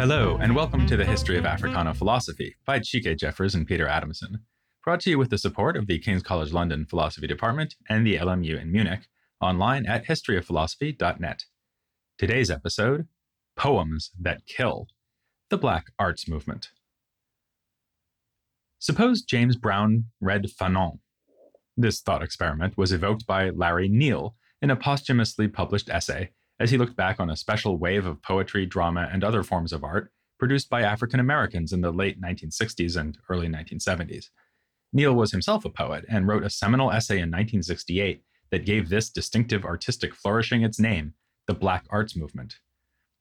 Hello, and welcome to the History of Africana Philosophy by Chike Jeffers and Peter Adamson, brought to you with the support of the King's College London Philosophy Department and the LMU in Munich, online at historyofphilosophy.net. Today's episode Poems That Kill The Black Arts Movement. Suppose James Brown read Fanon. This thought experiment was evoked by Larry Neal in a posthumously published essay as he looked back on a special wave of poetry, drama, and other forms of art produced by African Americans in the late 1960s and early 1970s. Neal was himself a poet and wrote a seminal essay in 1968 that gave this distinctive artistic flourishing its name, the Black Arts Movement.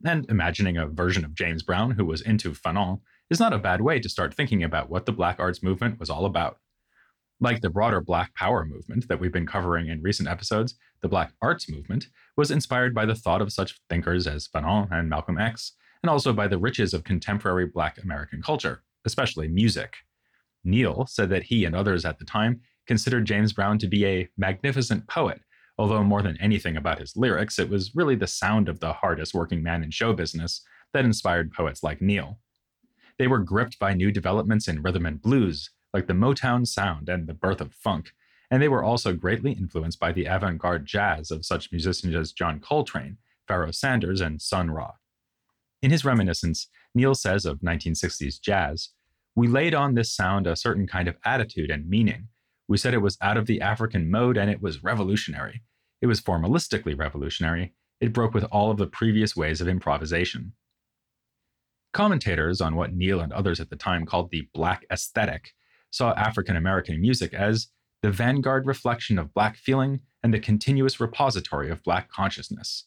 And imagining a version of James Brown who was into Fanon is not a bad way to start thinking about what the Black Arts Movement was all about. Like the broader Black Power movement that we've been covering in recent episodes, the Black Arts Movement was inspired by the thought of such thinkers as Fanon and Malcolm X, and also by the riches of contemporary Black American culture, especially music. Neal said that he and others at the time considered James Brown to be a magnificent poet, although more than anything about his lyrics, it was really the sound of the hardest working man in show business that inspired poets like Neal. They were gripped by new developments in rhythm and blues, like the Motown sound and the birth of funk, and they were also greatly influenced by the avant garde jazz of such musicians as John Coltrane, Pharoah Sanders, and Sun Ra. In his reminiscence, Neal says of 1960s jazz, We laid on this sound a certain kind of attitude and meaning. We said it was out of the African mode and it was revolutionary. It was formalistically revolutionary. It broke with all of the previous ways of improvisation. Commentators on what Neal and others at the time called the Black aesthetic saw African American music as the vanguard reflection of Black feeling and the continuous repository of Black consciousness.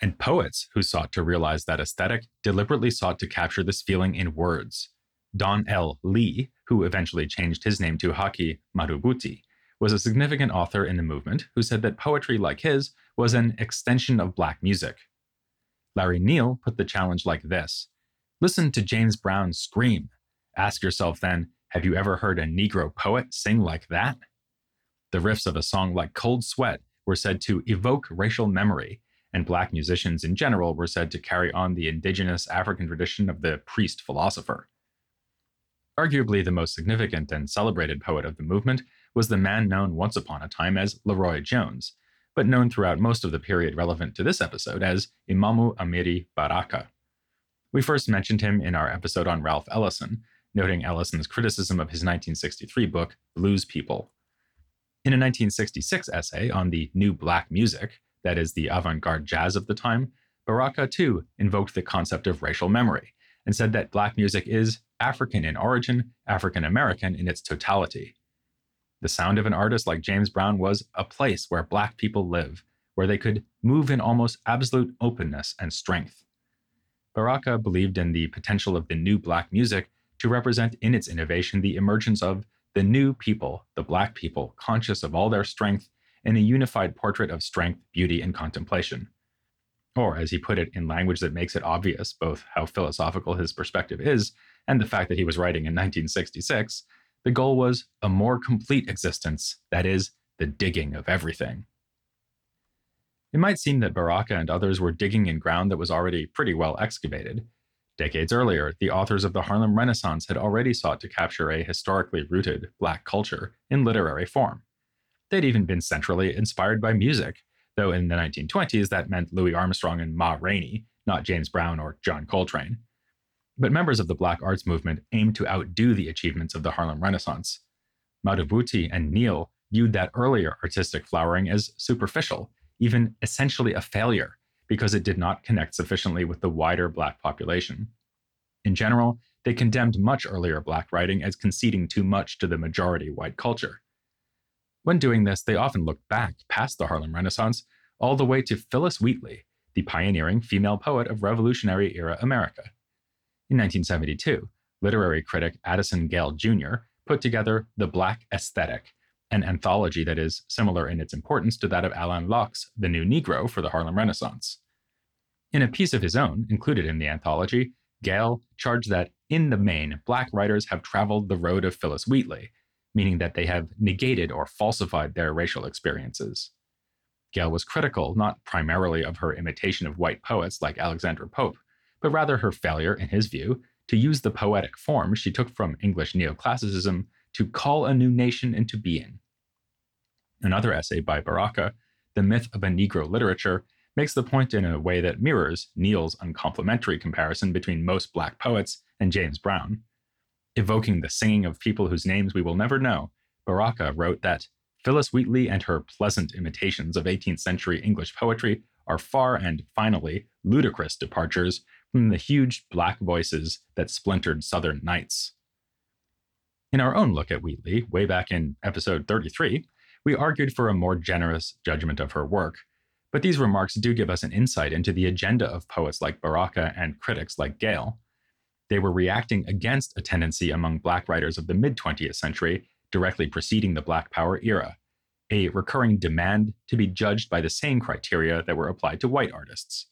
And poets who sought to realize that aesthetic deliberately sought to capture this feeling in words. Don L. Lee, who eventually changed his name to Haki Madhubuti, was a significant author in the movement who said that poetry like his was an extension of Black music. Larry Neal put the challenge like this Listen to James Brown scream. Ask yourself then, have you ever heard a Negro poet sing like that? The riffs of a song like Cold Sweat were said to evoke racial memory, and Black musicians in general were said to carry on the indigenous African tradition of the priest philosopher. Arguably the most significant and celebrated poet of the movement was the man known once upon a time as LeRoi Jones, but known throughout most of the period relevant to this episode as Imamu Amiri Baraka. We first mentioned him in our episode on Ralph Ellison, noting Ellison's criticism of his 1963 book, Blues People. In a 1966 essay on the new black music, that is, the avant garde jazz of the time, Baraka too invoked the concept of racial memory and said that black music is African in origin, African American in its totality. The sound of an artist like James Brown was a place where black people live, where they could move in almost absolute openness and strength. Baraka believed in the potential of the new black music to represent in its innovation the emergence of the new people, the black people, conscious of all their strength in a unified portrait of strength, beauty, and contemplation. Or, as he put it in language that makes it obvious both how philosophical his perspective is and the fact that he was writing in 1966, the goal was a more complete existence, that is, the digging of everything. It might seem that Baraka and others were digging in ground that was already pretty well excavated. Decades earlier, the authors of the Harlem Renaissance had already sought to capture a historically rooted Black culture in literary form. They'd even been centrally inspired by music, though in the 1920s that meant Louis Armstrong and Ma Rainey, not James Brown or John Coltrane. But members of the Black arts movement aimed to outdo the achievements of the Harlem Renaissance. Madhubuti and Neal viewed that earlier artistic flowering as superficial even essentially a failure because it did not connect sufficiently with the wider Black population. In general, they condemned much earlier Black writing as conceding too much to the majority white culture. When doing this, they often looked back past the Harlem Renaissance all the way to Phillis Wheatley, the pioneering female poet of Revolutionary era America. In 1972, literary critic Addison Gayle Jr. put together The Black Aesthetic, an anthology that is similar in its importance to that of Alain Locke's The New Negro for the Harlem Renaissance. In a piece of his own, included in the anthology, Gayle charged that, in the main, Black writers have traveled the road of Phillis Wheatley, meaning that they have negated or falsified their racial experiences. Gayle was critical not primarily of her imitation of white poets like Alexander Pope, but rather her failure, in his view, to use the poetic form she took from English neoclassicism to call a new nation into being. Another essay by Baraka, The Myth of a Negro Literature, makes the point in a way that mirrors Neal's uncomplimentary comparison between most black poets and James Brown. Evoking the singing of people whose names we will never know, Baraka wrote that Phillis Wheatley and her pleasant imitations of 18th century English poetry are far and finally ludicrous departures from the huge black voices that splintered Southern Nights. In our own look at Wheatley, way back in episode 33, we argued for a more generous judgment of her work, but these remarks do give us an insight into the agenda of poets like Baraka and critics like Gayle. They were reacting against a tendency among Black writers of the mid 20th century, directly preceding the Black Power era, a recurring demand to be judged by the same criteria that were applied to white artists.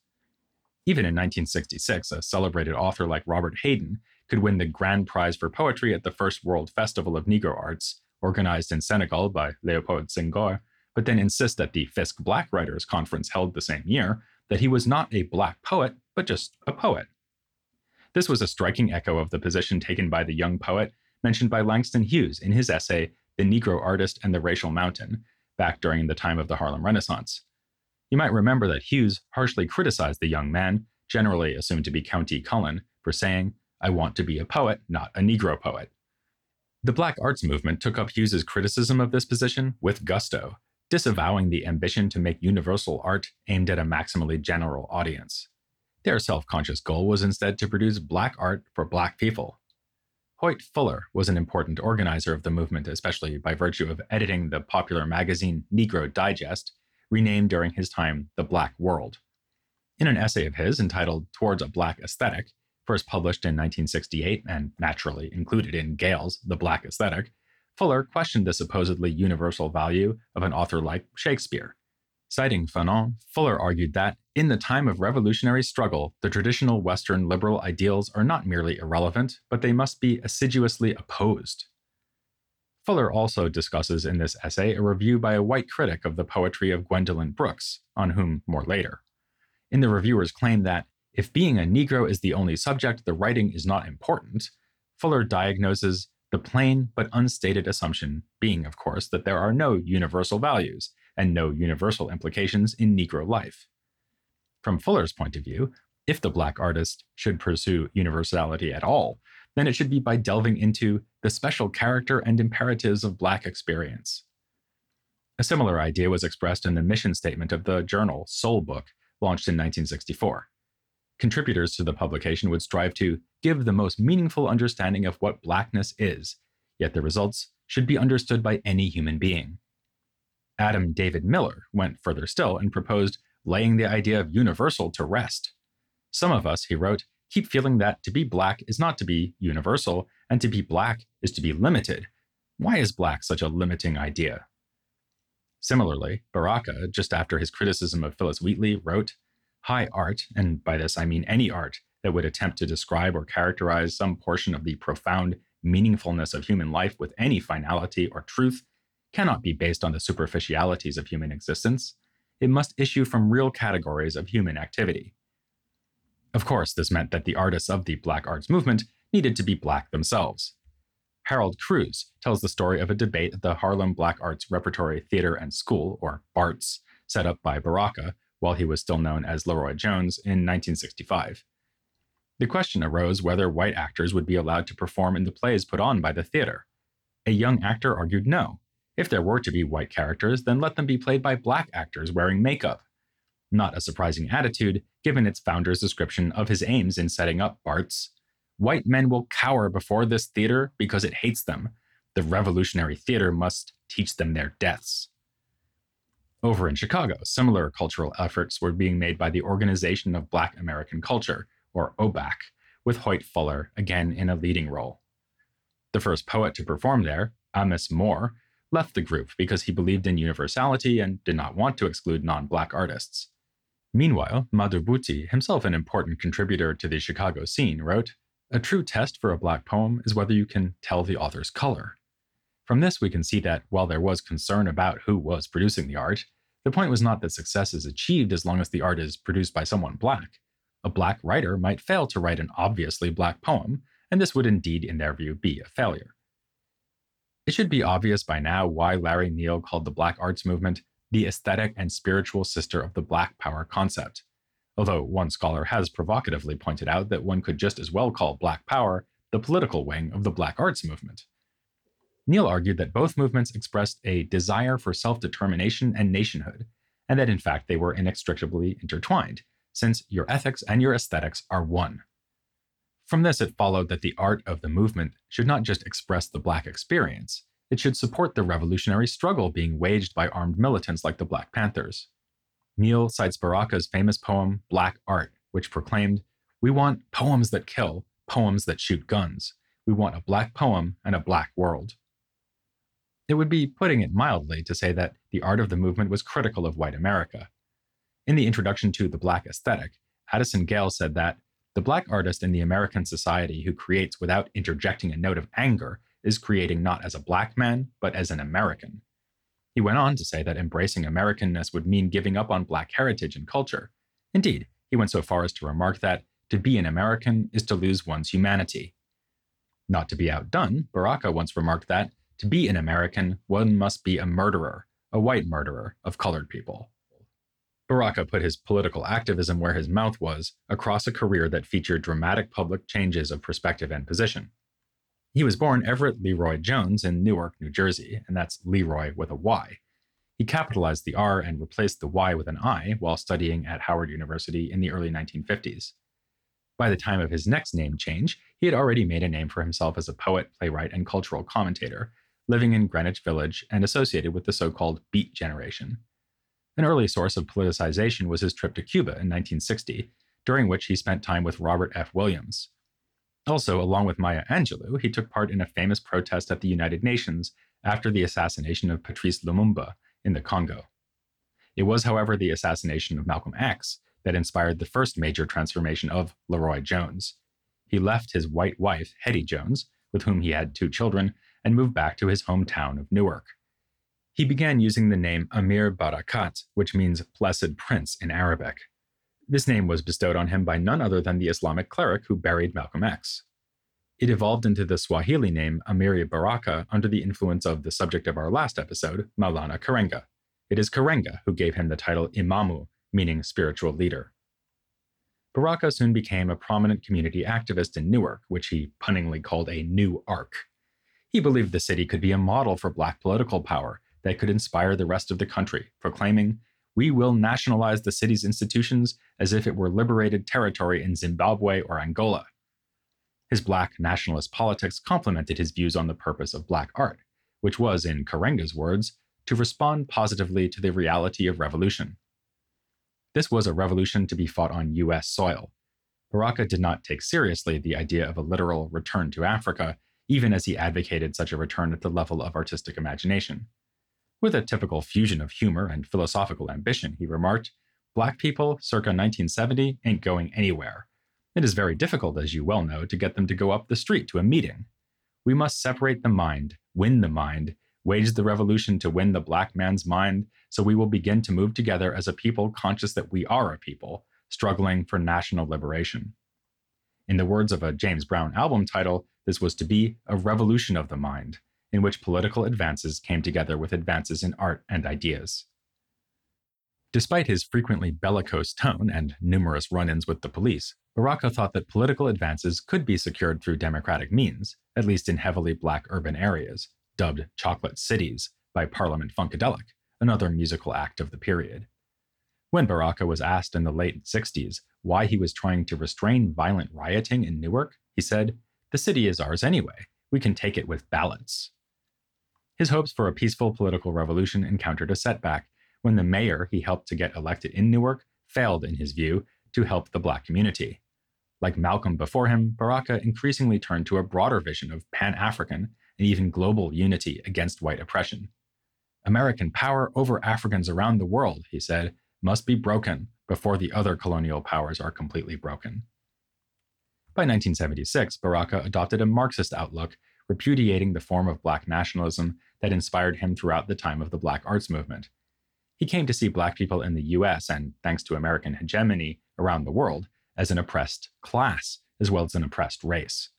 Even in 1966, a celebrated author like Robert Hayden could win the grand prize for poetry at the first World Festival of Negro Arts, organized in Senegal by Leopold Senghor, but then insist at the Fisk Black Writers Conference held the same year that he was not a black poet, but just a poet. This was a striking echo of the position taken by the young poet mentioned by Langston Hughes in his essay, The Negro Artist and the Racial Mountain, back during the time of the Harlem Renaissance. You might remember that Hughes harshly criticized the young man, generally assumed to be Countee Cullen, for saying, I want to be a poet, not a Negro poet. The Black Arts Movement took up Hughes's criticism of this position with gusto, disavowing the ambition to make universal art aimed at a maximally general audience. Their self conscious goal was instead to produce black art for black people. Hoyt Fuller was an important organizer of the movement, especially by virtue of editing the popular magazine Negro Digest, renamed during his time The Black World. In an essay of his entitled Towards a Black Aesthetic, first published in 1968 and naturally included in Gayle's The Black Aesthetic, Fuller questioned the supposedly universal value of an author like Shakespeare. Citing Fanon, Fuller argued that, in the time of revolutionary struggle, the traditional Western liberal ideals are not merely irrelevant, but they must be assiduously opposed. Fuller also discusses in this essay a review by a white critic of the poetry of Gwendolyn Brooks, on whom more later. In the reviewer's claim that, if being a Negro is the only subject, the writing is not important, Fuller diagnoses the plain but unstated assumption being, of course, that there are no universal values and no universal implications in Negro life. From Fuller's point of view, if the Black artist should pursue universality at all, then it should be by delving into the special character and imperatives of Black experience. A similar idea was expressed in the mission statement of the journal Soul Book, launched in 1964. Contributors to the publication would strive to give the most meaningful understanding of what blackness is, yet the results should be understood by any human being. Adam David Miller went further still and proposed laying the idea of universal to rest. Some of us, he wrote, keep feeling that to be black is not to be universal, and to be black is to be limited. Why is black such a limiting idea? Similarly, Baraka, just after his criticism of Phillis Wheatley, wrote, high art, and by this I mean any art that would attempt to describe or characterize some portion of the profound meaningfulness of human life with any finality or truth, cannot be based on the superficialities of human existence. It must issue from real categories of human activity. Of course, this meant that the artists of the Black Arts movement needed to be Black themselves. Harold Cruse tells the story of a debate at the Harlem Black Arts Repertory Theater and School, or BARTS, set up by Baraka, while he was still known as LeRoi Jones, in 1965. The question arose whether white actors would be allowed to perform in the plays put on by the theater. A young actor argued no. If there were to be white characters, then let them be played by black actors wearing makeup. Not a surprising attitude, given its founder's description of his aims in setting up Bart's. White men will cower before this theater because it hates them. The revolutionary theater must teach them their deaths. Over in Chicago, similar cultural efforts were being made by the Organization of Black American Culture, or OBAC, with Hoyt Fuller again in a leading role. The first poet to perform there, Amos Moore, left the group because he believed in universality and did not want to exclude non black artists. Meanwhile, Madhubuti, himself an important contributor to the Chicago scene, wrote A true test for a black poem is whether you can tell the author's color. From this, we can see that while there was concern about who was producing the art, The point was not that success is achieved as long as the art is produced by someone black. A black writer might fail to write an obviously black poem, and this would indeed, in their view, be a failure. It should be obvious by now why Larry Neal called the Black Arts Movement the aesthetic and spiritual sister of the Black Power concept. Although one scholar has provocatively pointed out that one could just as well call Black Power the political wing of the Black Arts Movement. Neal argued that both movements expressed a desire for self determination and nationhood, and that in fact they were inextricably intertwined, since your ethics and your aesthetics are one. From this, it followed that the art of the movement should not just express the Black experience, it should support the revolutionary struggle being waged by armed militants like the Black Panthers. Neal cites Baraka's famous poem, Black Art, which proclaimed, We want poems that kill, poems that shoot guns. We want a black poem and a black world. It would be putting it mildly to say that the art of the movement was critical of white America. In the introduction to The Black Aesthetic, Addison Gayle said that the black artist in the American society who creates without interjecting a note of anger is creating not as a black man, but as an American. He went on to say that embracing Americanness would mean giving up on black heritage and culture. Indeed, he went so far as to remark that to be an American is to lose one's humanity. Not to be outdone, Baraka once remarked that to be an American, one must be a murderer, a white murderer of colored people. Baraka put his political activism where his mouth was across a career that featured dramatic public changes of perspective and position. He was born Everett Leroy Jones in Newark, New Jersey, and that's Leroy with a Y. He capitalized the R and replaced the Y with an I while studying at Howard University in the early 1950s. By the time of his next name change, he had already made a name for himself as a poet, playwright, and cultural commentator, living in Greenwich Village and associated with the so called Beat Generation. An early source of politicization was his trip to Cuba in 1960, during which he spent time with Robert F. Williams. Also, along with Maya Angelou, he took part in a famous protest at the United Nations after the assassination of Patrice Lumumba in the Congo. It was, however, the assassination of Malcolm X that inspired the first major transformation of LeRoi Jones. He left his white wife, Hetty Jones, with whom he had two children, and moved back to his hometown of Newark. He began using the name Amir Barakat, which means blessed prince in Arabic. This name was bestowed on him by none other than the Islamic cleric who buried Malcolm X. It evolved into the Swahili name Amiri Baraka under the influence of the subject of our last episode, Maulana Karenga. It is Karenga who gave him the title Imamu, meaning spiritual leader. Baraka soon became a prominent community activist in Newark, which he punningly called a new arc. He believed the city could be a model for black political power that could inspire the rest of the country, proclaiming, We will nationalize the city's institutions as if it were liberated territory in Zimbabwe or Angola. His black nationalist politics complemented his views on the purpose of black art, which was, in Karenga's words, to respond positively to the reality of revolution. This was a revolution to be fought on US soil. Baraka did not take seriously the idea of a literal return to Africa even as he advocated such a return at the level of artistic imagination. With a typical fusion of humor and philosophical ambition, he remarked, Black people, circa 1970, ain't going anywhere. It is very difficult, as you well know, to get them to go up the street to a meeting. We must separate the mind, win the mind, wage the revolution to win the black man's mind, so we will begin to move together as a people conscious that we are a people, struggling for national liberation. In the words of a James Brown album title, this was to be a revolution of the mind, in which political advances came together with advances in art and ideas. Despite his frequently bellicose tone and numerous run ins with the police, Baraka thought that political advances could be secured through democratic means, at least in heavily black urban areas, dubbed chocolate cities by Parliament Funkadelic, another musical act of the period. When Baraka was asked in the late 60s why he was trying to restrain violent rioting in Newark, he said, the city is ours anyway. We can take it with ballots. His hopes for a peaceful political revolution encountered a setback when the mayor he helped to get elected in Newark failed, in his view, to help the black community. Like Malcolm before him, Baraka increasingly turned to a broader vision of pan African and even global unity against white oppression. American power over Africans around the world, he said, must be broken before the other colonial powers are completely broken. By 1976, Baraka adopted a Marxist outlook, repudiating the form of black nationalism that inspired him throughout the time of the black arts movement. he came to see Black people in the US and, thanks to American hegemony around the world, as an oppressed class as well as an oppressed race.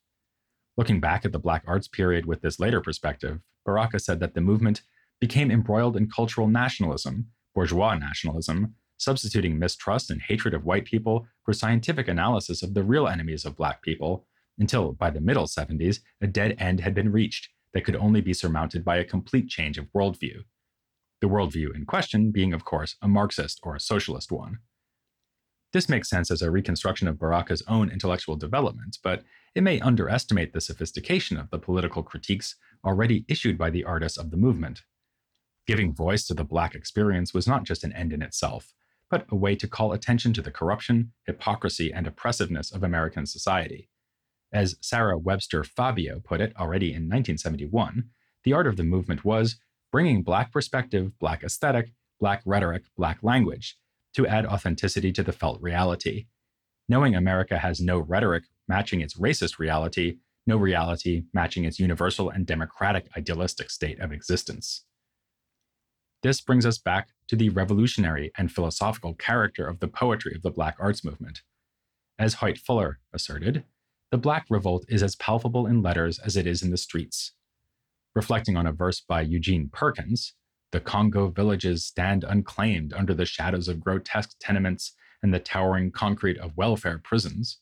Looking back at the Black arts period with this later perspective, Baraka said that the movement became embroiled in cultural nationalism, bourgeois nationalism, substituting mistrust and hatred of white people for scientific analysis of the real enemies of Black people, until by the middle 70s, a dead end had been reached that could only be surmounted by a complete change of worldview. The worldview in question being, of course, a Marxist or a socialist one. This makes sense as a reconstruction of Baraka's own intellectual development, but it may underestimate the sophistication of the political critiques already issued by the artists of the movement. Giving voice to the Black experience was not just an end in itself, but a way to call attention to the corruption, hypocrisy, and oppressiveness of American society. As Sarah Webster Fabio put it already in 1971, the art of the movement was bringing Black perspective, Black aesthetic, Black rhetoric, Black language to add authenticity to the felt reality. Knowing America has no rhetoric matching its racist reality, no reality matching its universal and democratic idealistic state of existence. This brings us back to the revolutionary and philosophical character of the poetry of the Black arts movement. As Hoyt Fuller asserted, the Black revolt is as palpable in letters as it is in the streets. Reflecting on a verse by Eugene Perkins, the Congo villages stand unclaimed under the shadows of grotesque tenements and the towering concrete of welfare prisons.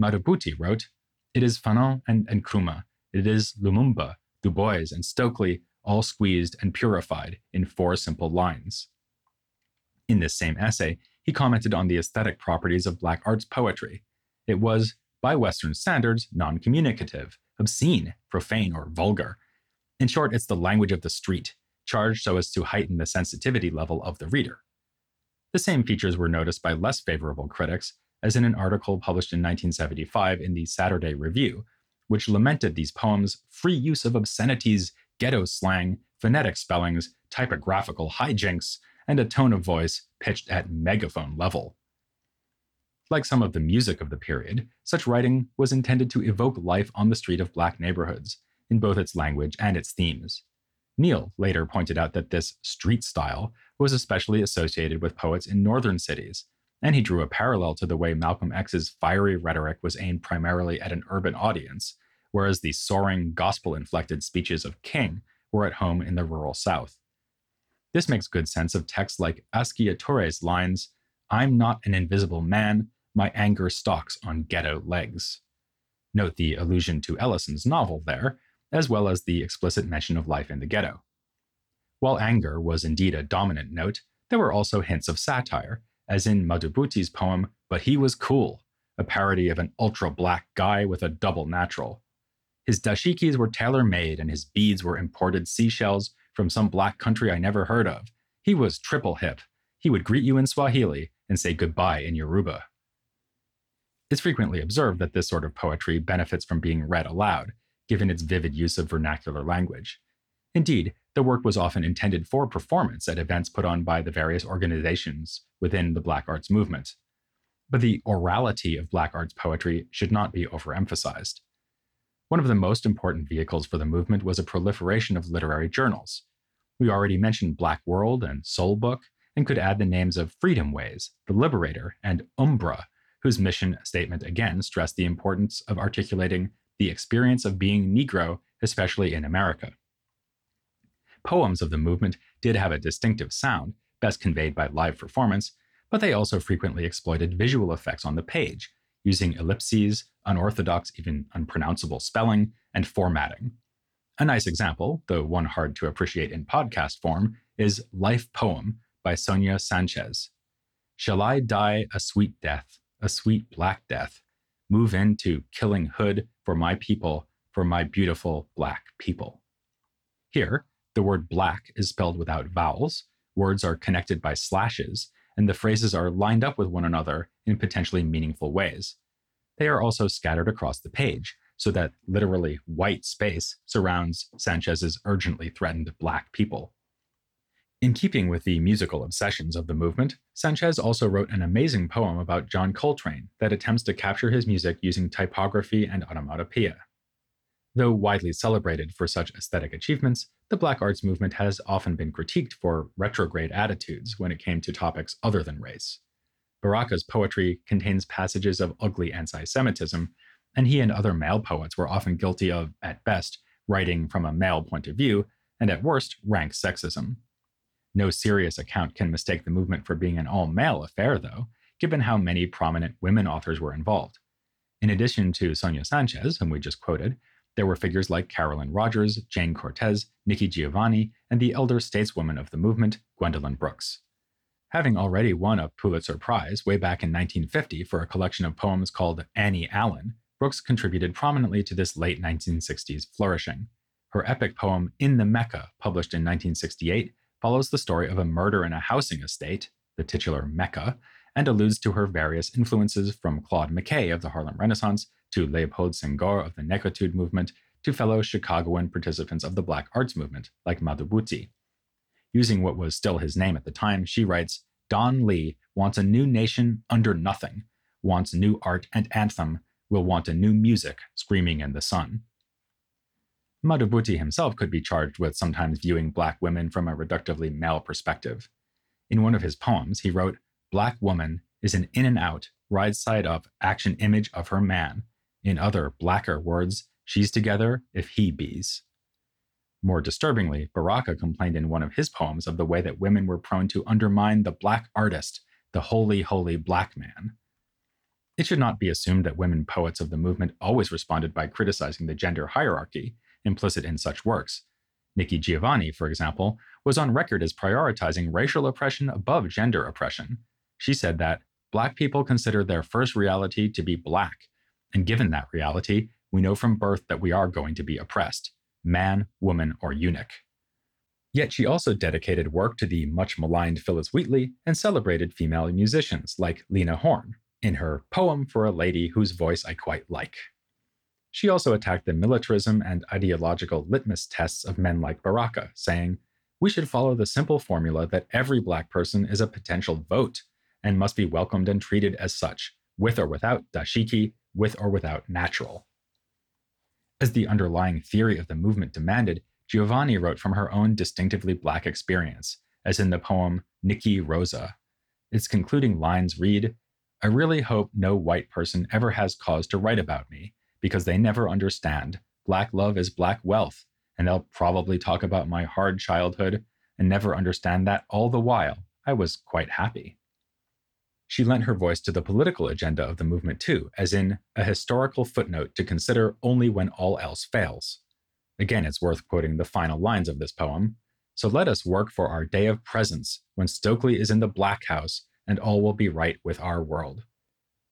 Madhubuti wrote, It is Fanon and Nkrumah, it is Lumumba, Du Bois, and Stokely, all squeezed and purified in four simple lines. In this same essay, he commented on the aesthetic properties of Black arts poetry. It was, by Western standards, non communicative, obscene, profane, or vulgar. In short, it's the language of the street, charged so as to heighten the sensitivity level of the reader. The same features were noticed by less favorable critics, as in an article published in 1975 in the Saturday Review, which lamented these poems' free use of obscenities, ghetto slang, phonetic spellings, typographical hijinks, and a tone of voice pitched at megaphone level. Like some of the music of the period, such writing was intended to evoke life on the street of black neighborhoods, in both its language and its themes. Neal later pointed out that this street style was especially associated with poets in northern cities, and he drew a parallel to the way Malcolm X's fiery rhetoric was aimed primarily at an urban audience, whereas the soaring, gospel inflected speeches of King were at home in the rural South. This makes good sense of texts like Askia Touré's lines I'm not an invisible man, my anger stalks on ghetto legs. Note the allusion to Ellison's novel there, as well as the explicit mention of life in the ghetto. While anger was indeed a dominant note, there were also hints of satire, as in Madhubuti's poem But He Was Cool, a parody of an ultra black guy with a double natural. His dashikis were tailor made and his beads were imported seashells from some black country I never heard of. He was triple hip. He would greet you in Swahili and say goodbye in Yoruba. It's frequently observed that this sort of poetry benefits from being read aloud, given its vivid use of vernacular language. Indeed, the work was often intended for performance at events put on by the various organizations within the Black arts movement. But the orality of Black arts poetry should not be overemphasized. One of the most important vehicles for the movement was a proliferation of literary journals. We already mentioned Black World and Soul Book, and could add the names of Freedom Ways, The Liberator, and Umbra, whose mission statement again stressed the importance of articulating the experience of being Negro, especially in America. Poems of the movement did have a distinctive sound, best conveyed by live performance, but they also frequently exploited visual effects on the page, using ellipses, unorthodox, even unpronounceable spelling, and formatting. A nice example, though one hard to appreciate in podcast form, is Life Poem by Sonia Sanchez. Shall I die a sweet death, a sweet black death? Move into killing hood for my people, for my beautiful black people. Here, the word black is spelled without vowels, words are connected by slashes, and the phrases are lined up with one another in potentially meaningful ways. They are also scattered across the page, so that literally white space surrounds Sanchez's urgently threatened black people. In keeping with the musical obsessions of the movement, Sanchez also wrote an amazing poem about John Coltrane that attempts to capture his music using typography and onomatopoeia. Though widely celebrated for such aesthetic achievements, the Black arts movement has often been critiqued for retrograde attitudes when it came to topics other than race. Baraka's poetry contains passages of ugly anti Semitism, and he and other male poets were often guilty of, at best, writing from a male point of view, and at worst, rank sexism. No serious account can mistake the movement for being an all male affair, though, given how many prominent women authors were involved. In addition to Sonia Sanchez, whom we just quoted, there were figures like Carolyn Rodgers, Jayne Cortez, Nikki Giovanni, and the elder stateswoman of the movement, Gwendolyn Brooks. Having already won a Pulitzer Prize way back in 1950 for a collection of poems called Annie Allen, Brooks contributed prominently to this late 1960s flourishing. Her epic poem In the Mecca, published in 1968, follows the story of a murder in a housing estate, the titular Mecca, and alludes to her various influences from Claude McKay of the Harlem Renaissance to Leopold Senghor of the Negritude movement to fellow Chicagoan participants of the Black Arts movement, like Madhubuti. Using what was still his name at the time, she writes Don Lee wants a new nation under nothing, wants new art and anthem, will want a new music screaming in the sun. Madhubuti himself could be charged with sometimes viewing black women from a reductively male perspective. In one of his poems, he wrote, Black woman is an in and out, right side up action image of her man. In other, blacker words, she's together if he bees. More disturbingly, Baraka complained in one of his poems of the way that women were prone to undermine the black artist, the holy, holy black man. It should not be assumed that women poets of the movement always responded by criticizing the gender hierarchy implicit in such works. Nikki Giovanni, for example, was on record as prioritizing racial oppression above gender oppression. She said that Black people consider their first reality to be Black, and given that reality, we know from birth that we are going to be oppressed man, woman, or eunuch. Yet she also dedicated work to the much maligned Phillis Wheatley and celebrated female musicians like Lena Horne in her Poem for a Lady Whose Voice I Quite Like. She also attacked the militarism and ideological litmus tests of men like Baraka, saying, We should follow the simple formula that every black person is a potential vote and must be welcomed and treated as such, with or without dashiki, with or without natural. As the underlying theory of the movement demanded, Giovanni wrote from her own distinctively black experience, as in the poem Nikki Rosa. Its concluding lines read I really hope no white person ever has cause to write about me, because they never understand. Black love is black wealth, and they'll probably talk about my hard childhood and never understand that all the while I was quite happy. She lent her voice to the political agenda of the movement too, as in a historical footnote to consider only when all else fails. Again, it's worth quoting the final lines of this poem. So let us work for our day of presence when Stokely is in the Black House and all will be right with our world.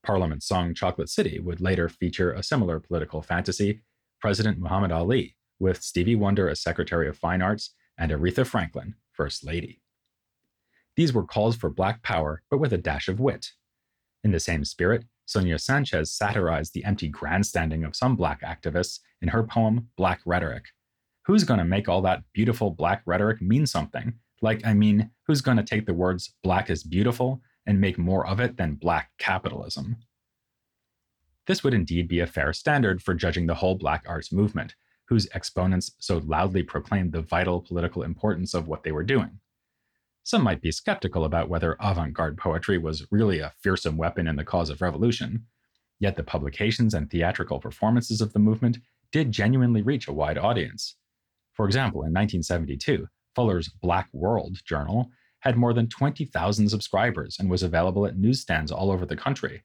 Parliament's song Chocolate City would later feature a similar political fantasy President Muhammad Ali, with Stevie Wonder as Secretary of Fine Arts and Aretha Franklin, First Lady. These were calls for Black power, but with a dash of wit. In the same spirit, Sonia Sanchez satirized the empty grandstanding of some Black activists in her poem Black Rhetoric. Who's going to make all that beautiful Black rhetoric mean something? Like, I mean, who's going to take the words Black is beautiful and make more of it than Black capitalism? This would indeed be a fair standard for judging the whole Black arts movement, whose exponents so loudly proclaimed the vital political importance of what they were doing. Some might be skeptical about whether avant garde poetry was really a fearsome weapon in the cause of revolution, yet the publications and theatrical performances of the movement did genuinely reach a wide audience. For example, in 1972, Fuller's Black World journal had more than 20,000 subscribers and was available at newsstands all over the country.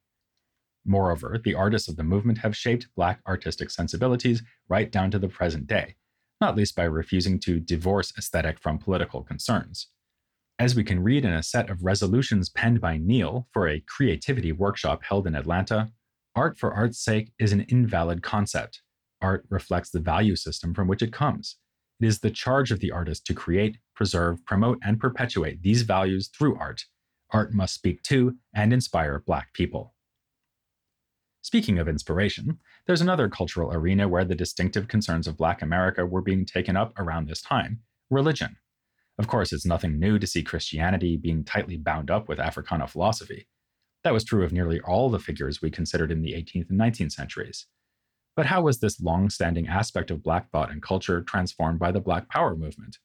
Moreover, the artists of the movement have shaped Black artistic sensibilities right down to the present day, not least by refusing to divorce aesthetic from political concerns. As we can read in a set of resolutions penned by Neal for a creativity workshop held in Atlanta, art for art's sake is an invalid concept. Art reflects the value system from which it comes. It is the charge of the artist to create, preserve, promote, and perpetuate these values through art. Art must speak to and inspire Black people. Speaking of inspiration, there's another cultural arena where the distinctive concerns of Black America were being taken up around this time religion. Of course, it's nothing new to see Christianity being tightly bound up with Africana philosophy. That was true of nearly all the figures we considered in the 18th and 19th centuries. But how was this long standing aspect of Black thought and culture transformed by the Black Power movement?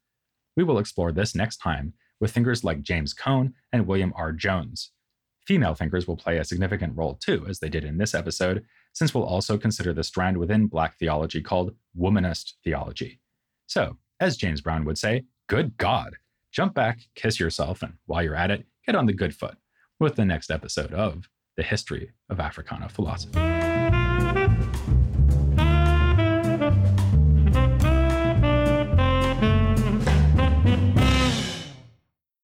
We will explore this next time with thinkers like James Cone and William R. Jones. Female thinkers will play a significant role too, as they did in this episode, since we'll also consider the strand within Black theology called womanist theology. So, as James Brown would say, good God, jump back, kiss yourself, and while you're at it, get on the good foot with the next episode of The History of Africana Philosophy.